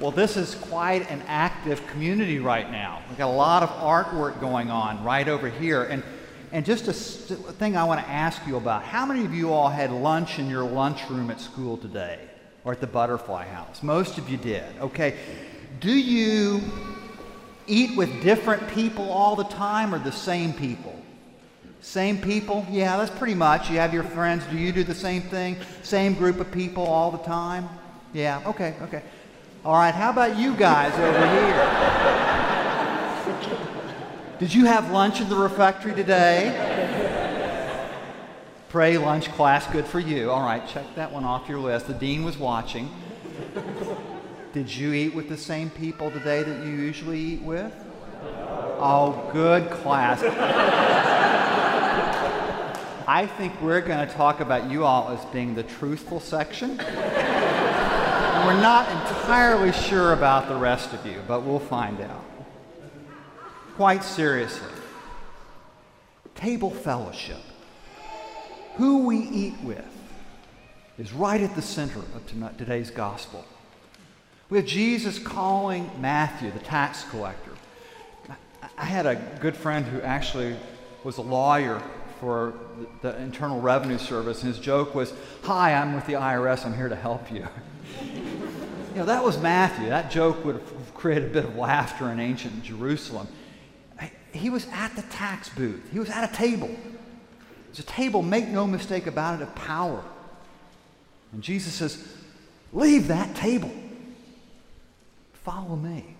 Well, this is quite an active community right now. We've got a lot of artwork going on right over here. And, and just a thing I want to ask you about how many of you all had lunch in your lunchroom at school today or at the Butterfly House? Most of you did. Okay. Do you eat with different people all the time or the same people? Same people? Yeah, that's pretty much. You have your friends. Do you do the same thing? Same group of people all the time? Yeah, okay, okay. All right, how about you guys over here? Did you have lunch in the refectory today? Pray lunch class, good for you. All right, check that one off your list. The dean was watching. Did you eat with the same people today that you usually eat with? Oh, good class. I think we're going to talk about you all as being the truthful section. And we're not entirely sure about the rest of you, but we'll find out. Quite seriously, table fellowship, who we eat with, is right at the center of today's gospel. We have Jesus calling Matthew, the tax collector. I had a good friend who actually was a lawyer for the Internal Revenue Service, and his joke was, Hi, I'm with the IRS, I'm here to help you. you know, that was Matthew. That joke would have created a bit of laughter in ancient Jerusalem. He was at the tax booth, he was at a table. It's a table, make no mistake about it, of power. And Jesus says, Leave that table. Follow me.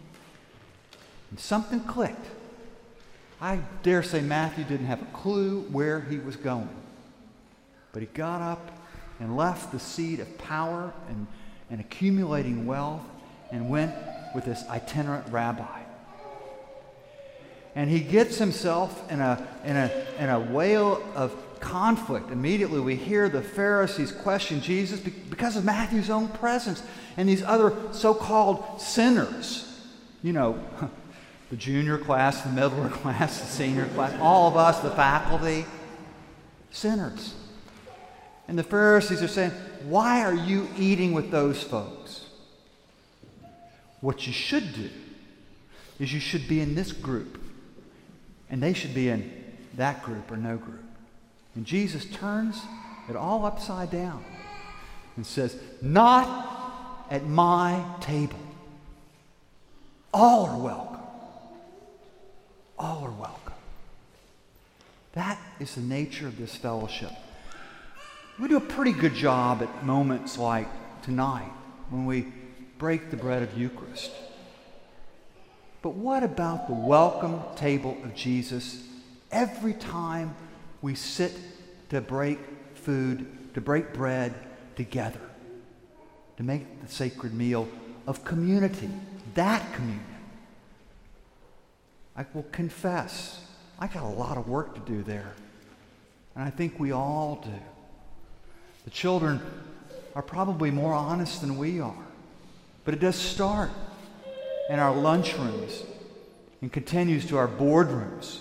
And something clicked. I dare say Matthew didn't have a clue where he was going. But he got up and left the seat of power and, and accumulating wealth and went with this itinerant rabbi. And he gets himself in a, in a, in a whale of conflict. Immediately, we hear the Pharisees question Jesus because of Matthew's own presence and these other so called sinners. You know, the junior class, the middle class, the senior class, all of us, the faculty, sinners. And the Pharisees are saying, Why are you eating with those folks? What you should do is you should be in this group, and they should be in that group or no group. And Jesus turns it all upside down and says, Not at my table. All are welcome. All are welcome. That is the nature of this fellowship. We do a pretty good job at moments like tonight when we break the bread of Eucharist. But what about the welcome table of Jesus every time we sit to break food, to break bread together, to make the sacred meal of community, that communion? I will confess, I got a lot of work to do there. And I think we all do. The children are probably more honest than we are. But it does start in our lunchrooms and continues to our boardrooms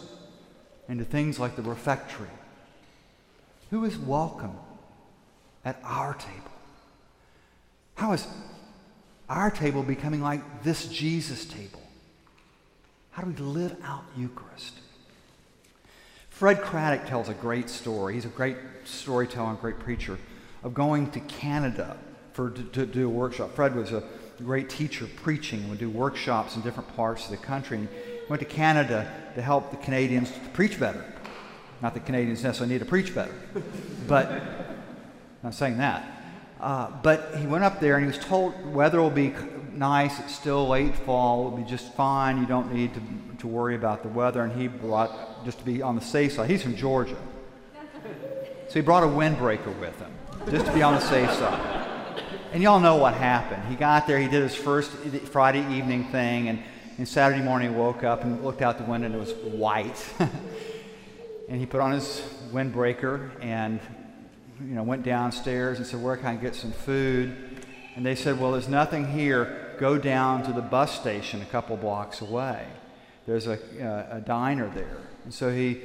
and to things like the refectory. Who is welcome at our table? How is our table becoming like this Jesus table? How do we live out Eucharist? Fred Craddock tells a great story. He's a great storyteller and great preacher of going to Canada for to, to do a workshop. Fred was a great teacher preaching would do workshops in different parts of the country. And he went to Canada to help the Canadians to preach better. Not that Canadians necessarily need to preach better, but I'm not saying that. Uh, but he went up there and he was told weather will be nice. It's still late fall. It'll be just fine. You don't need to, to worry about the weather. And he brought, just to be on the safe side, he's from Georgia. So he brought a windbreaker with him, just to be on the safe side. And y'all know what happened. He got there, he did his first Friday evening thing, and, and Saturday morning he woke up and looked out the window and it was white. and he put on his windbreaker and you know, went downstairs and said, Where can I get some food? And they said, Well, there's nothing here. Go down to the bus station a couple blocks away. There's a, uh, a diner there. And so he,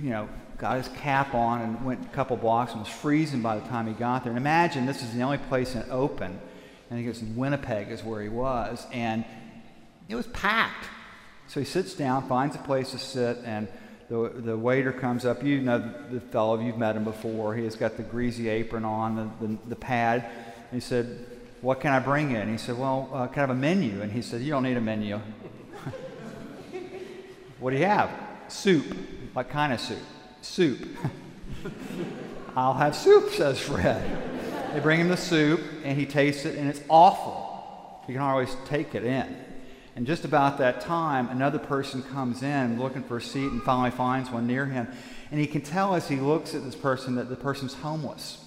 you know, got his cap on and went a couple blocks and was freezing by the time he got there. And imagine this is the only place in open it was in Winnipeg, is where he was, and it was packed. So he sits down, finds a place to sit, and the, the waiter comes up. You know the, the fellow, you've met him before. He has got the greasy apron on, the, the, the pad. And he said, What can I bring you? And he said, Well, uh, can I have a menu? And he said, You don't need a menu. what do you have? Soup. What kind of soup? Soup. I'll have soup, says Fred. They bring him the soup, and he tastes it, and it's awful. He can always take it in. And just about that time, another person comes in looking for a seat and finally finds one near him. And he can tell as he looks at this person that the person's homeless.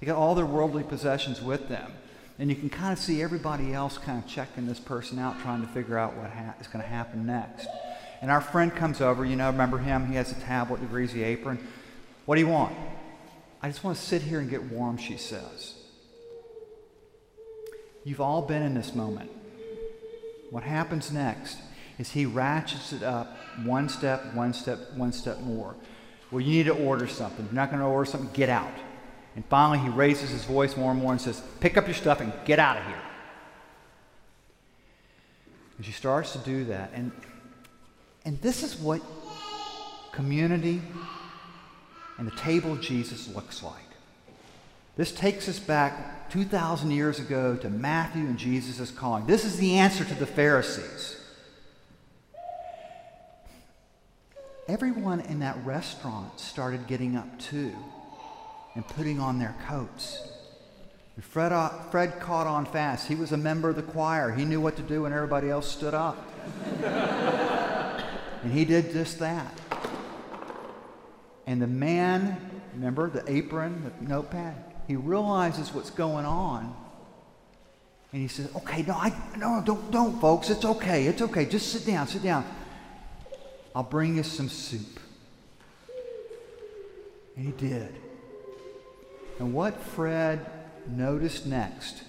They got all their worldly possessions with them. And you can kind of see everybody else kind of checking this person out, trying to figure out what ha- is going to happen next. And our friend comes over, you know, remember him? He has a tablet, the greasy apron. What do you want? I just want to sit here and get warm, she says. You've all been in this moment. What happens next is he ratchets it up one step, one step, one step more. Well, you need to order something. You're not going to order something, get out. And finally, he raises his voice more and more and says, Pick up your stuff and get out of here. And she starts to do that. And, and this is what community and the table of Jesus looks like. This takes us back 2,000 years ago to Matthew and Jesus' calling. This is the answer to the Pharisees. Everyone in that restaurant started getting up too and putting on their coats. Fred, uh, Fred caught on fast. He was a member of the choir. He knew what to do when everybody else stood up. And he did just that. And the man, remember the apron, the notepad, he realizes what's going on. And he says, Okay, no, I, no, don't, don't, folks. It's okay. It's okay. Just sit down, sit down. I'll bring you some soup. And he did. And what Fred noticed next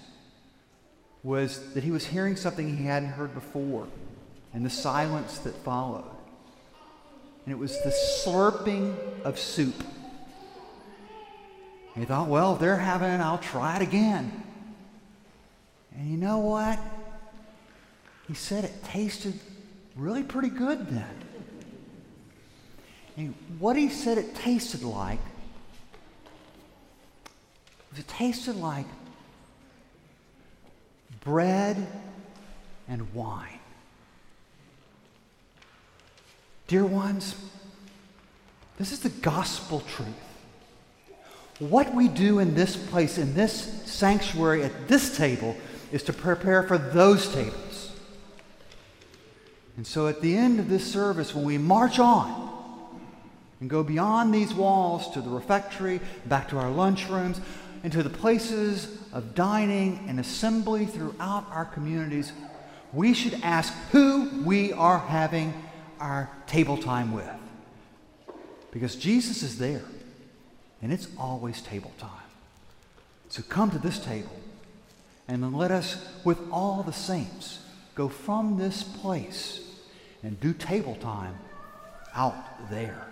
was that he was hearing something he hadn't heard before and the silence that followed. And it was the slurping of soup. And he thought, well, they're having it, I'll try it again. And you know what? He said it tasted really pretty good then. And what he said it tasted like was it tasted like bread and wine. Dear ones, this is the gospel truth. What we do in this place, in this sanctuary, at this table, is to prepare for those tables. And so at the end of this service, when we march on and go beyond these walls to the refectory, back to our lunchrooms, into the places of dining and assembly throughout our communities, we should ask who we are having our table time with. Because Jesus is there, and it's always table time. So come to this table, and then let us, with all the saints, go from this place and do table time out there.